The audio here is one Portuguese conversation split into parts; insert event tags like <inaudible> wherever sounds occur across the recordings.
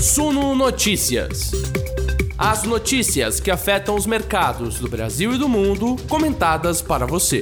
Suno Notícias. As notícias que afetam os mercados do Brasil e do mundo, comentadas para você.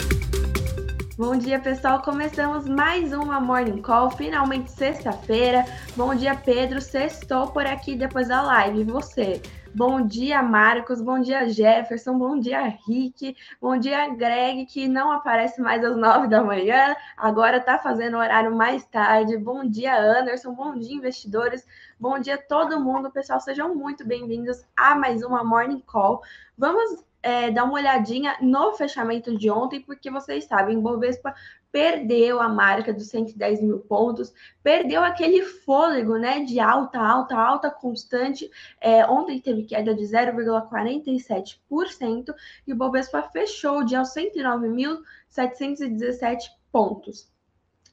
Bom dia, pessoal. Começamos mais uma Morning Call, finalmente sexta-feira. Bom dia, Pedro. Sextou por aqui depois da live. E você? Bom dia, Marcos. Bom dia, Jefferson. Bom dia, Rick. Bom dia, Greg, que não aparece mais às nove da manhã, agora está fazendo horário mais tarde. Bom dia, Anderson. Bom dia, investidores. Bom dia, todo mundo. Pessoal, sejam muito bem-vindos a mais uma Morning Call. Vamos é, dar uma olhadinha no fechamento de ontem, porque vocês sabem, Bovespa perdeu a marca dos 110 mil pontos, perdeu aquele fôlego né, de alta, alta, alta constante. É, ontem teve queda de 0,47% e o Bovespa fechou o dia aos 109.717 pontos.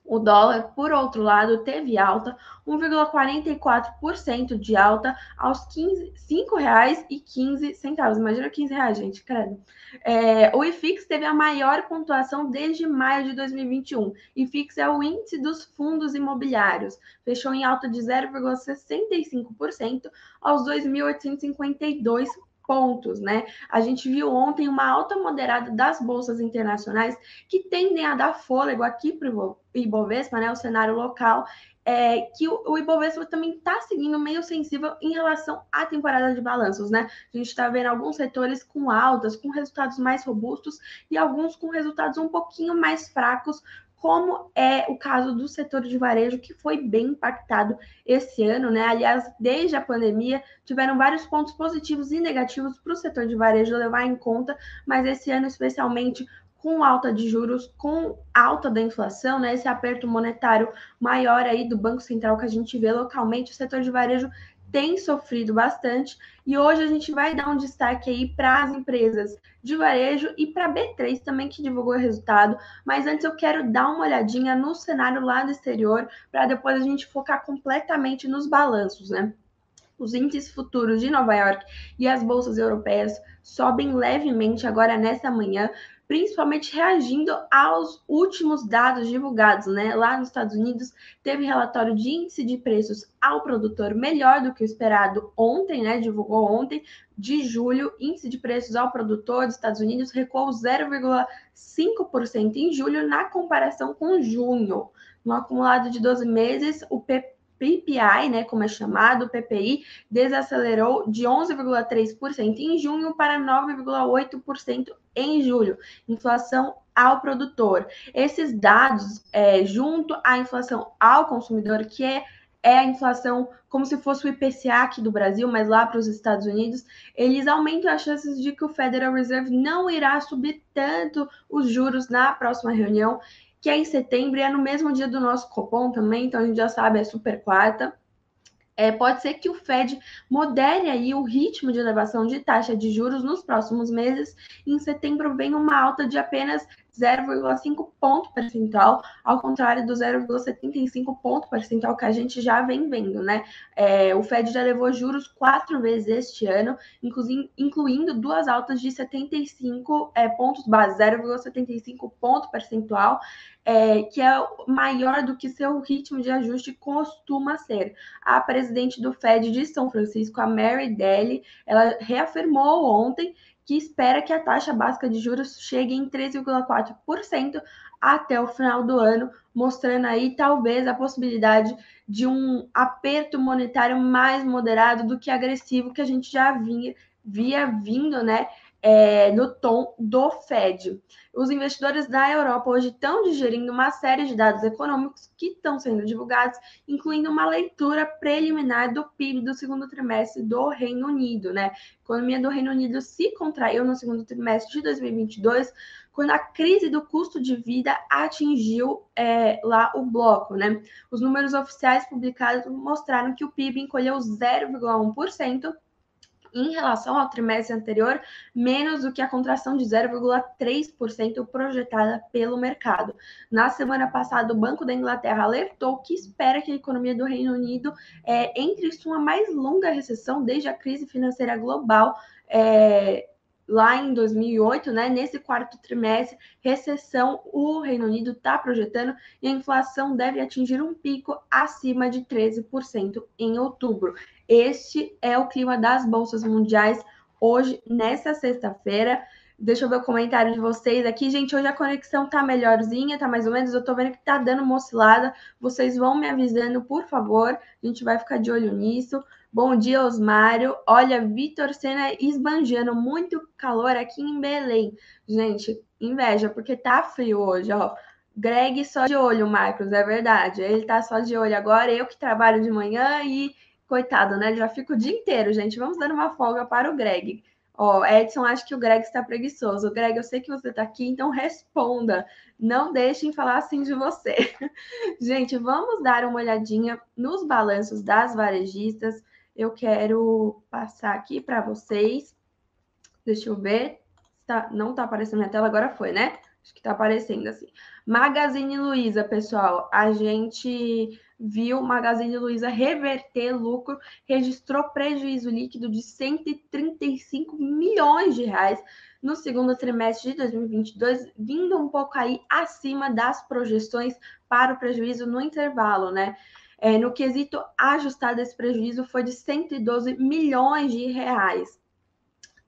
O dólar, por outro lado, teve alta, 1,44% de alta aos R$ 5,15. Imagina 15 reais, gente, credo. É, o IFIX teve a maior pontuação desde maio de 2021. IFIX é o índice dos fundos imobiliários. Fechou em alta de 0,65% aos 2.852 pontos, né? A gente viu ontem uma alta moderada das bolsas internacionais que tendem a dar fôlego aqui para o Ibovespa, né? O cenário local. É, que o, o Ibovespa também está seguindo meio sensível em relação à temporada de balanços, né? A gente está vendo alguns setores com altas, com resultados mais robustos e alguns com resultados um pouquinho mais fracos, como é o caso do setor de varejo, que foi bem impactado esse ano, né? Aliás, desde a pandemia, tiveram vários pontos positivos e negativos para o setor de varejo levar em conta, mas esse ano, especialmente com alta de juros, com alta da inflação, né? Esse aperto monetário maior aí do Banco Central que a gente vê localmente, o setor de varejo tem sofrido bastante e hoje a gente vai dar um destaque aí para as empresas de varejo e para a B3 também que divulgou o resultado. Mas antes eu quero dar uma olhadinha no cenário lá do exterior para depois a gente focar completamente nos balanços, né? Os índices futuros de Nova York e as bolsas europeias sobem levemente agora nessa manhã, principalmente reagindo aos últimos dados divulgados, né? Lá nos Estados Unidos, teve relatório de índice de preços ao produtor melhor do que o esperado ontem, né? Divulgou ontem, de julho, índice de preços ao produtor dos Estados Unidos recuou 0,5% em julho na comparação com junho. No acumulado de 12 meses, o PPI, né, como é chamado, PPI, desacelerou de 11,3% em junho para 9,8% em julho. Inflação ao produtor. Esses dados, é, junto à inflação ao consumidor, que é, é a inflação como se fosse o IPCA aqui do Brasil, mas lá para os Estados Unidos, eles aumentam as chances de que o Federal Reserve não irá subir tanto os juros na próxima reunião que é em setembro e é no mesmo dia do nosso Copom também, então a gente já sabe, é super quarta. É, pode ser que o Fed modere aí o ritmo de elevação de taxa de juros nos próximos meses. Em setembro vem uma alta de apenas 0,5 ponto percentual, ao contrário do 0,75 ponto percentual que a gente já vem vendo, né? É, o Fed já levou juros quatro vezes este ano, incluindo duas altas de 75 é, pontos base, 0,75 ponto percentual, é, que é maior do que seu ritmo de ajuste costuma ser. A presidente do Fed de São Francisco, a Mary Daly, ela reafirmou ontem que espera que a taxa básica de juros chegue em 3,4% até o final do ano, mostrando aí talvez a possibilidade de um aperto monetário mais moderado do que agressivo que a gente já vinha, via vindo, né, é, no tom do Fed. Os investidores da Europa hoje estão digerindo uma série de dados econômicos que estão sendo divulgados, incluindo uma leitura preliminar do PIB do segundo trimestre do Reino Unido. Né? A economia do Reino Unido se contraiu no segundo trimestre de 2022, quando a crise do custo de vida atingiu é, lá o bloco. Né? Os números oficiais publicados mostraram que o PIB encolheu 0,1% em relação ao trimestre anterior, menos do que a contração de 0,3% projetada pelo mercado. Na semana passada, o Banco da Inglaterra alertou que espera que a economia do Reino Unido é, entre em sua mais longa recessão desde a crise financeira global. É, lá em 2008, né, nesse quarto trimestre, recessão, o Reino Unido está projetando e a inflação deve atingir um pico acima de 13% em outubro. Este é o clima das bolsas mundiais hoje, nessa sexta-feira. Deixa eu ver o comentário de vocês aqui. Gente, hoje a conexão tá melhorzinha, tá mais ou menos. Eu tô vendo que tá dando uma oscilada. Vocês vão me avisando, por favor. A gente vai ficar de olho nisso. Bom dia, Osmário. Olha, Vitor Sena esbanjando. Muito calor aqui em Belém. Gente, inveja, porque tá frio hoje, ó. Greg só de olho, Marcos, é verdade. Ele tá só de olho agora. Eu que trabalho de manhã e, coitado, né? Já fico o dia inteiro, gente. Vamos dar uma folga para o Greg. Ó, Edson, acho que o Greg está preguiçoso. Greg, eu sei que você está aqui, então responda. Não deixem falar assim de você. <laughs> Gente, vamos dar uma olhadinha nos balanços das varejistas. Eu quero passar aqui para vocês. Deixa eu ver. Tá, não está aparecendo na tela, agora foi, né? Acho que está aparecendo assim. Magazine Luiza, pessoal. A gente viu Magazine Luiza reverter lucro, registrou prejuízo líquido de 135 milhões de reais no segundo trimestre de 2022, vindo um pouco aí acima das projeções para o prejuízo no intervalo, né? É, no quesito ajustado, esse prejuízo foi de 112 milhões de reais.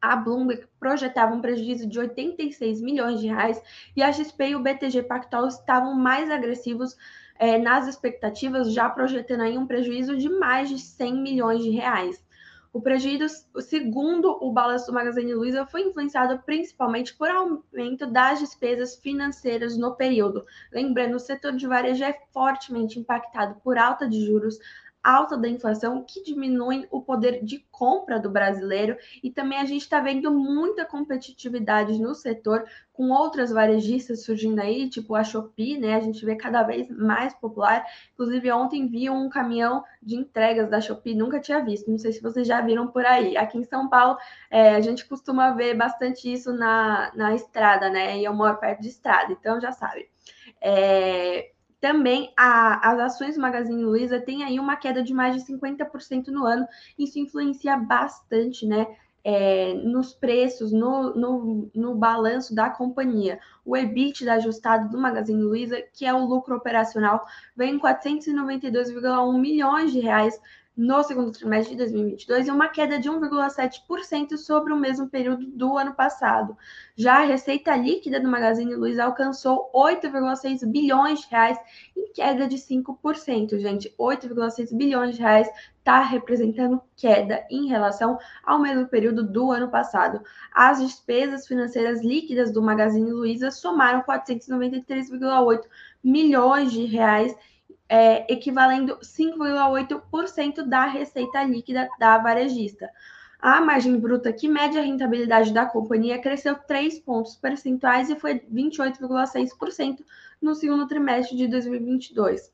A Bloomberg projetava um prejuízo de 86 milhões de reais e a XP e o BTG Pactual estavam mais agressivos é, nas expectativas, já projetando aí um prejuízo de mais de 100 milhões de reais. O prejuízo, segundo o balanço do Magazine Luiza, foi influenciado principalmente por aumento das despesas financeiras no período. Lembrando, o setor de varejo é fortemente impactado por alta de juros, alta da inflação que diminuem o poder de compra do brasileiro e também a gente está vendo muita competitividade no setor com outras varejistas surgindo aí, tipo a Shopee, né? A gente vê cada vez mais popular. Inclusive, ontem vi um caminhão de entregas da Shopee, nunca tinha visto. Não sei se vocês já viram por aí. Aqui em São Paulo, é, a gente costuma ver bastante isso na, na estrada, né? E eu moro perto de estrada, então já sabe. É, também a, as ações do Magazine Luiza têm aí uma queda de mais de 50% no ano. Isso influencia bastante, né? É, nos preços, no, no, no balanço da companhia. O EBIT ajustado do Magazine Luiza, que é o lucro operacional, vem em 492,1 milhões de reais no segundo trimestre de 2022 e uma queda de 1,7% sobre o mesmo período do ano passado. Já a receita líquida do Magazine Luiza alcançou 8,6 bilhões de reais em queda de 5%, gente. 8,6 bilhões de reais está representando queda em relação ao mesmo período do ano passado. As despesas financeiras líquidas do Magazine Luiza somaram 493,8 milhões de reais é, equivalendo 5,8% da receita líquida da varejista. A margem bruta, que mede a rentabilidade da companhia, cresceu 3 pontos percentuais e foi 28,6% no segundo trimestre de 2022.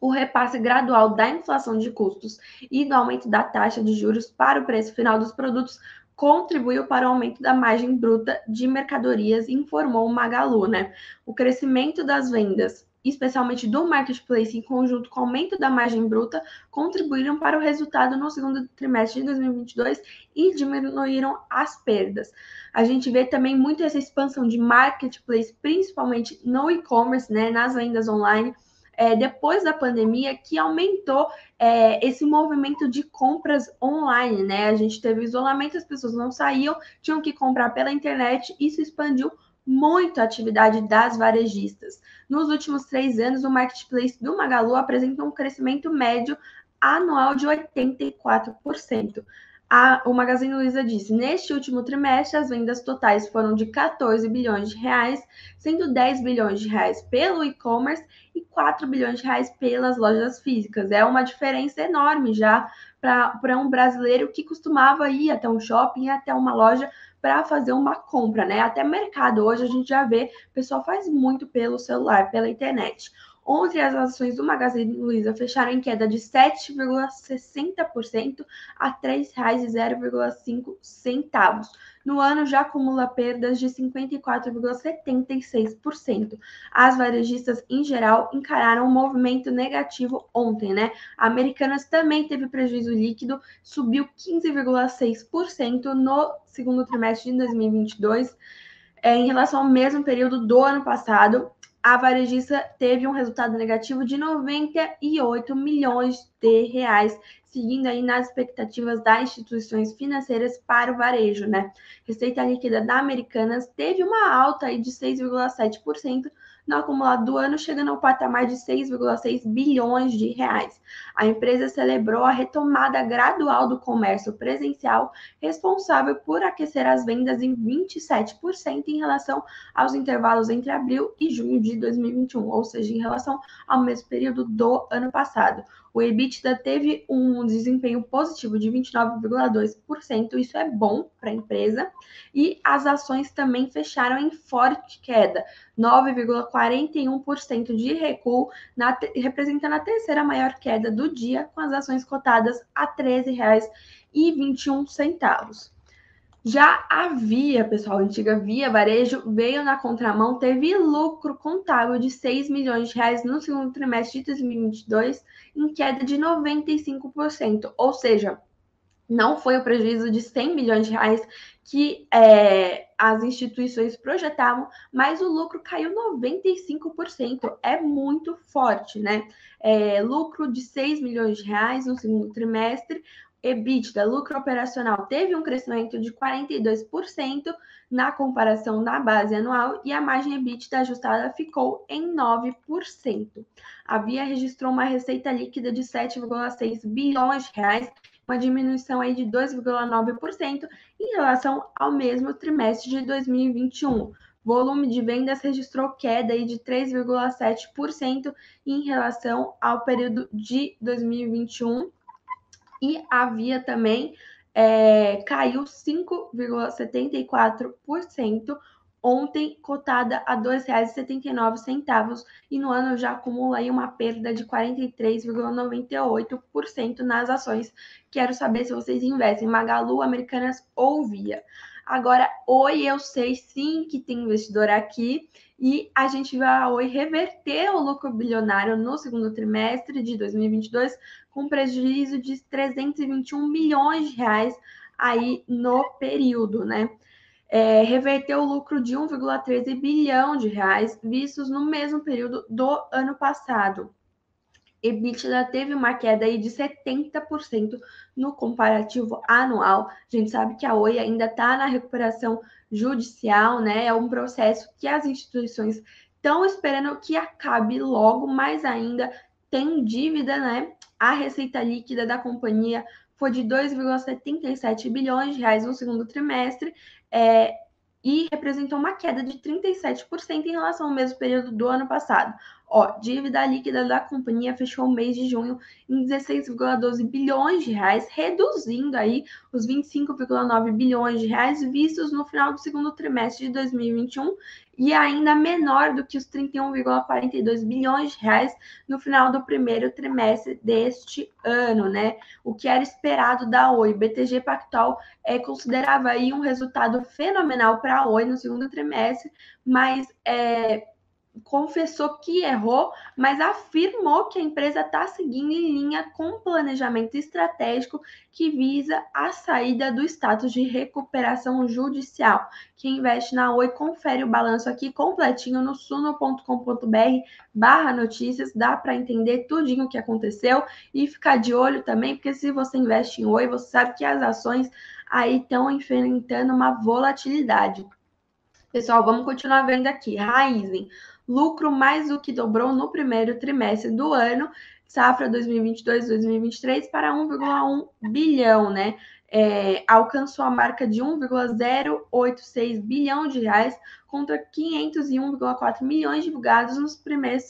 O repasse gradual da inflação de custos e do aumento da taxa de juros para o preço final dos produtos contribuiu para o aumento da margem bruta de mercadorias, informou o Magalu, né? O crescimento das vendas especialmente do marketplace, em conjunto com o aumento da margem bruta, contribuíram para o resultado no segundo trimestre de 2022 e diminuíram as perdas. A gente vê também muito essa expansão de marketplace, principalmente no e-commerce, né, nas vendas online. É, depois da pandemia, que aumentou é, esse movimento de compras online, né? A gente teve isolamento, as pessoas não saíam, tinham que comprar pela internet, isso expandiu muito a atividade das varejistas. Nos últimos três anos, o marketplace do Magalu apresenta um crescimento médio anual de 84%. A, o Magazine Luiza disse: neste último trimestre, as vendas totais foram de 14 bilhões de reais, sendo 10 bilhões de reais pelo e-commerce e 4 bilhões de reais pelas lojas físicas. É uma diferença enorme já para um brasileiro que costumava ir até um shopping, até uma loja para fazer uma compra, né? Até mercado hoje a gente já vê, o pessoal faz muito pelo celular, pela internet. Ontem as ações do Magazine Luiza fecharam em queda de 7,60% a R$ 3,05. no ano já acumula perdas de 54,76%. As varejistas, em geral, encararam um movimento negativo ontem, né? A Americanas também teve prejuízo líquido, subiu 15,6% no segundo trimestre de 2022, é, em relação ao mesmo período do ano passado a varejista teve um resultado negativo de 98 milhões de reais, seguindo aí nas expectativas das instituições financeiras para o varejo, né? Receita líquida da Americanas teve uma alta aí de 6,7% no acumulado do ano, chegando ao patamar de 6,6 bilhões de reais. A empresa celebrou a retomada gradual do comércio presencial, responsável por aquecer as vendas em 27% em relação aos intervalos entre abril e junho de 2021, ou seja, em relação ao mesmo período do ano passado. O EBITDA teve um desempenho positivo de 29,2%, isso é bom para a empresa, e as ações também fecharam em forte queda, 9,41% de recuo, na, representando a terceira maior queda do dia, com as ações cotadas a R$ 13,21. Já a Via, pessoal, antiga Via Varejo, veio na contramão, teve lucro contábil de 6 milhões de reais no segundo trimestre de 2022, em queda de 95%. Ou seja, não foi o prejuízo de 100 milhões de reais que é, as instituições projetavam, mas o lucro caiu 95%. É muito forte, né? É, lucro de 6 milhões de reais no segundo trimestre, EBITDA, lucro operacional, teve um crescimento de 42% na comparação na base anual e a margem EBITDA ajustada ficou em 9%. A Via registrou uma receita líquida de 7,6 bilhões de reais, uma diminuição aí de 2,9% em relação ao mesmo trimestre de 2021. Volume de vendas registrou queda aí de 3,7% em relação ao período de 2021 e a Via também é, caiu 5,74%, ontem cotada a R$ 2,79 e no ano já acumula aí uma perda de 43,98% nas ações. Quero saber se vocês investem em Magalu, Americanas ou Via. Agora, Oi, eu sei sim que tem investidor aqui e a gente vai Oi reverter o lucro bilionário no segundo trimestre de 2022 com prejuízo de 321 milhões de reais aí no período, né? É, reverteu o lucro de 1,13 bilhão de reais vistos no mesmo período do ano passado. EBITDA teve uma queda aí de 70% no comparativo anual. A gente sabe que a Oi ainda está na recuperação judicial, né? É um processo que as instituições estão esperando que acabe logo, mas ainda tem dívida, né? A receita líquida da companhia foi de 2,77 bilhões de reais no segundo trimestre. É, e representou uma queda de 37% em relação ao mesmo período do ano passado. Ó, dívida líquida da companhia fechou o mês de junho em 16,12 bilhões de reais, reduzindo aí os 25,9 bilhões de reais vistos no final do segundo trimestre de 2021 e ainda menor do que os 31,42 bilhões de reais no final do primeiro trimestre deste ano, né? O que era esperado da Oi. BTG Pactual é, considerava aí um resultado fenomenal para a Oi no segundo trimestre, mas é, confessou que errou, mas afirmou que a empresa está seguindo em linha com um planejamento estratégico que visa a saída do status de recuperação judicial. Quem investe na Oi confere o balanço aqui completinho no suno.com.br barra notícias, dá para entender tudinho o que aconteceu e ficar de olho também, porque se você investe em Oi, você sabe que as ações aí estão enfrentando uma volatilidade. Pessoal, vamos continuar vendo aqui. Raizen lucro mais do que dobrou no primeiro trimestre do ano, safra 2022-2023, para 1,1 bilhão, né? É, alcançou a marca de 1,086 bilhão de reais contra 501,4 milhões divulgados nos primeiros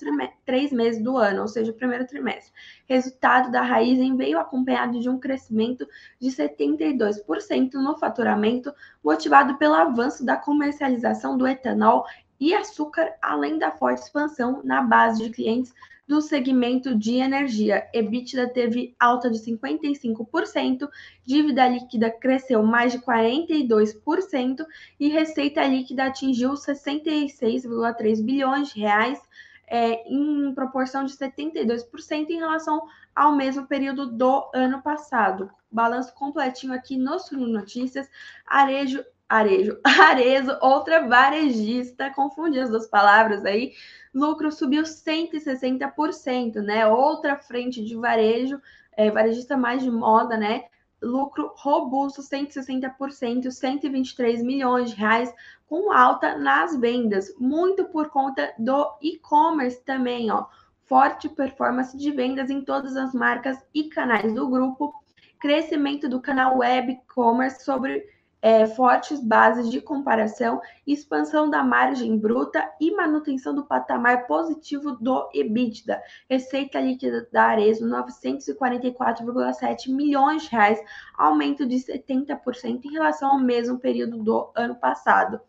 três meses do ano, ou seja, o primeiro trimestre. Resultado da Raizen veio acompanhado de um crescimento de 72% no faturamento, motivado pelo avanço da comercialização do etanol e açúcar, além da forte expansão na base de clientes do segmento de energia. EBITDA teve alta de 55%, dívida líquida cresceu mais de 42% e receita líquida atingiu 66,3 bilhões de reais, é, em proporção de 72% em relação ao mesmo período do ano passado. Balanço completinho aqui no Suno Notícias. Arejo, Arejo, <laughs> Arezo, outra varejista, confundi as duas palavras aí, lucro subiu 160%, né? Outra frente de varejo, é, varejista mais de moda, né? Lucro robusto, 160%, 123 milhões de reais, com alta nas vendas, muito por conta do e-commerce também, ó. Forte performance de vendas em todas as marcas e canais do grupo, crescimento do canal web commerce sobre é, fortes bases de comparação, expansão da margem bruta e manutenção do patamar positivo do EBITDA. Receita líquida da Arezo, 944,7 milhões de reais, aumento de 70% em relação ao mesmo período do ano passado.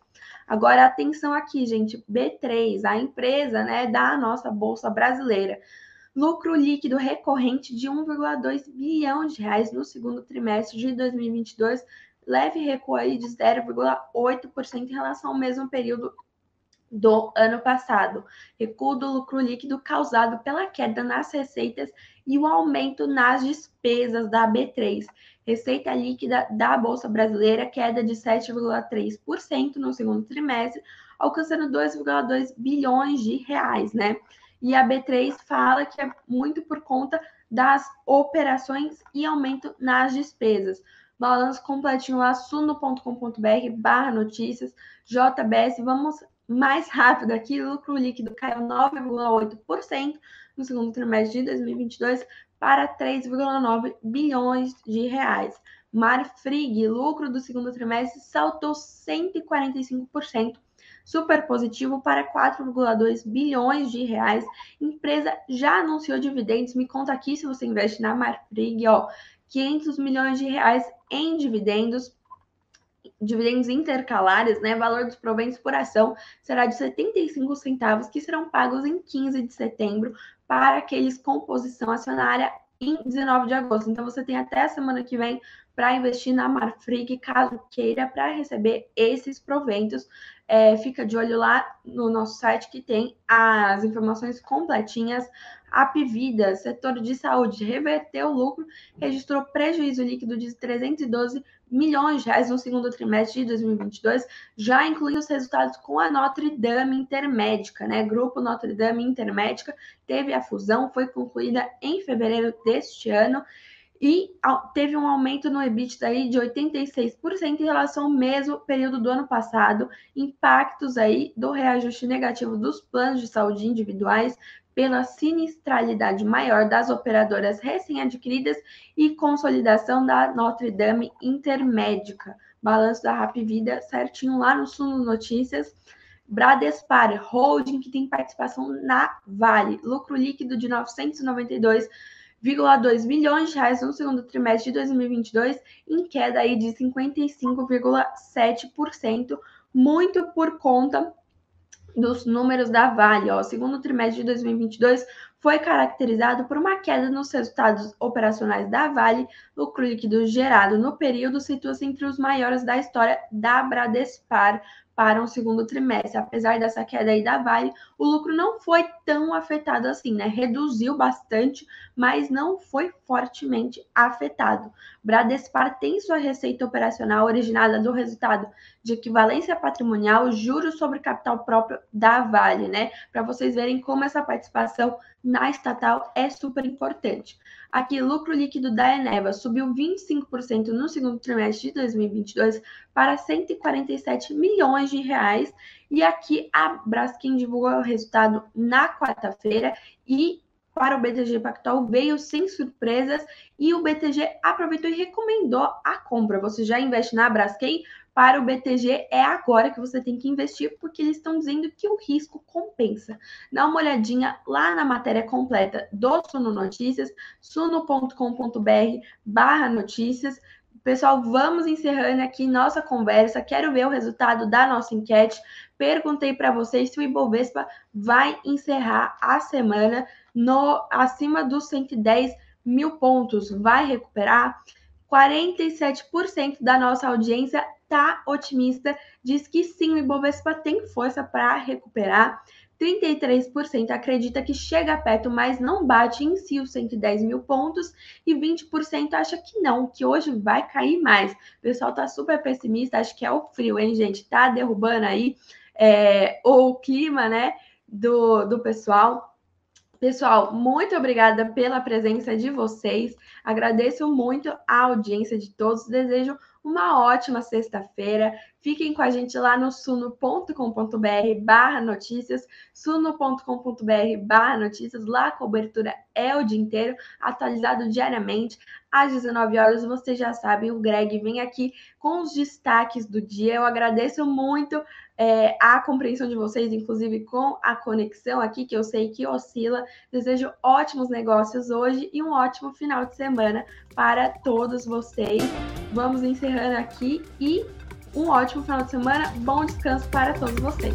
Agora, atenção aqui, gente, B3, a empresa né, da nossa Bolsa Brasileira lucro líquido recorrente de 1,2 bilhão de reais no segundo trimestre de 2022, leve recuo aí de 0,8% em relação ao mesmo período do ano passado. Recuo do lucro líquido causado pela queda nas receitas e o aumento nas despesas da B3. Receita líquida da Bolsa Brasileira queda de 7,3% no segundo trimestre, alcançando 2,2 bilhões de reais, né? E a B3 fala que é muito por conta das operações e aumento nas despesas balanço completinho lá, suno.com.br barra notícias, JBS, vamos mais rápido aqui, lucro líquido caiu 9,8% no segundo trimestre de 2022 para 3,9 bilhões de reais. Marfrig, lucro do segundo trimestre saltou 145%, super positivo para 4,2 bilhões de reais. Empresa já anunciou dividendos. Me conta aqui se você investe na Marfrig, ó. 500 milhões de reais em dividendos, dividendos intercalares, né? Valor dos proventos por ação será de 75 centavos, que serão pagos em 15 de setembro para aqueles com posição acionária em 19 de agosto. Então você tem até a semana que vem para investir na Marfrig, caso queira, para receber esses proventos. É, fica de olho lá no nosso site que tem as informações completinhas Apvida, setor de saúde, reverteu o lucro, registrou prejuízo líquido de 312 milhões de reais no segundo trimestre de 2022, já incluindo os resultados com a Notre Dame Intermédica, né? Grupo Notre Dame Intermédica teve a fusão, foi concluída em fevereiro deste ano e teve um aumento no EBITDA aí de 86% em relação ao mesmo período do ano passado, impactos aí do reajuste negativo dos planos de saúde individuais, pela sinistralidade maior das operadoras recém-adquiridas e consolidação da Notre Dame Intermédica. Balanço da Rap Vida certinho lá no Suno Notícias. Bradespar, holding que tem participação na Vale, lucro líquido de 992,2 milhões de reais no segundo trimestre de 2022, em queda aí de 55,7%, muito por conta dos números da Vale. O segundo trimestre de 2022 foi caracterizado por uma queda nos resultados operacionais da Vale. O lucro líquido gerado no período situa-se entre os maiores da história da Bradespar, para um segundo trimestre. Apesar dessa queda aí da Vale, o lucro não foi tão afetado assim, né? Reduziu bastante, mas não foi fortemente afetado. Bradespar tem sua receita operacional originada do resultado de equivalência patrimonial, juros sobre capital próprio da Vale, né? Para vocês verem como essa participação na estatal é super importante. Aqui, lucro líquido da Eneva subiu 25% no segundo trimestre de 2022 para 147 milhões de reais. E aqui a Braskem divulgou o resultado na quarta-feira e para o BTG Pactual veio sem surpresas e o BTG aproveitou e recomendou a compra. Você já investe na Braskem? Para o BTG é agora que você tem que investir, porque eles estão dizendo que o risco compensa. Dá uma olhadinha lá na matéria completa do Suno Notícias, suno.com.br barra notícias. Pessoal, vamos encerrando aqui nossa conversa. Quero ver o resultado da nossa enquete perguntei para vocês se o Ibovespa vai encerrar a semana no acima dos 110 mil pontos. Vai recuperar? 47% da nossa audiência está otimista, diz que sim, o Ibovespa tem força para recuperar. 33% acredita que chega perto, mas não bate em si os 110 mil pontos, e 20% acha que não, que hoje vai cair mais. O pessoal tá super pessimista, acho que é o frio, hein, gente? Tá derrubando aí é, o clima, né, do, do pessoal. Pessoal, muito obrigada pela presença de vocês. Agradeço muito a audiência de todos. Desejo uma ótima sexta-feira. Fiquem com a gente lá no suno.com.br barra notícias, suno.com.br barra notícias. Lá a cobertura é o dia inteiro, atualizado diariamente. Às 19 horas, vocês já sabem, o Greg vem aqui com os destaques do dia. Eu agradeço muito é, a compreensão de vocês, inclusive com a conexão aqui, que eu sei que oscila. Desejo ótimos negócios hoje e um ótimo final de semana para todos vocês. Vamos encerrando aqui e um ótimo final de semana. Bom descanso para todos vocês.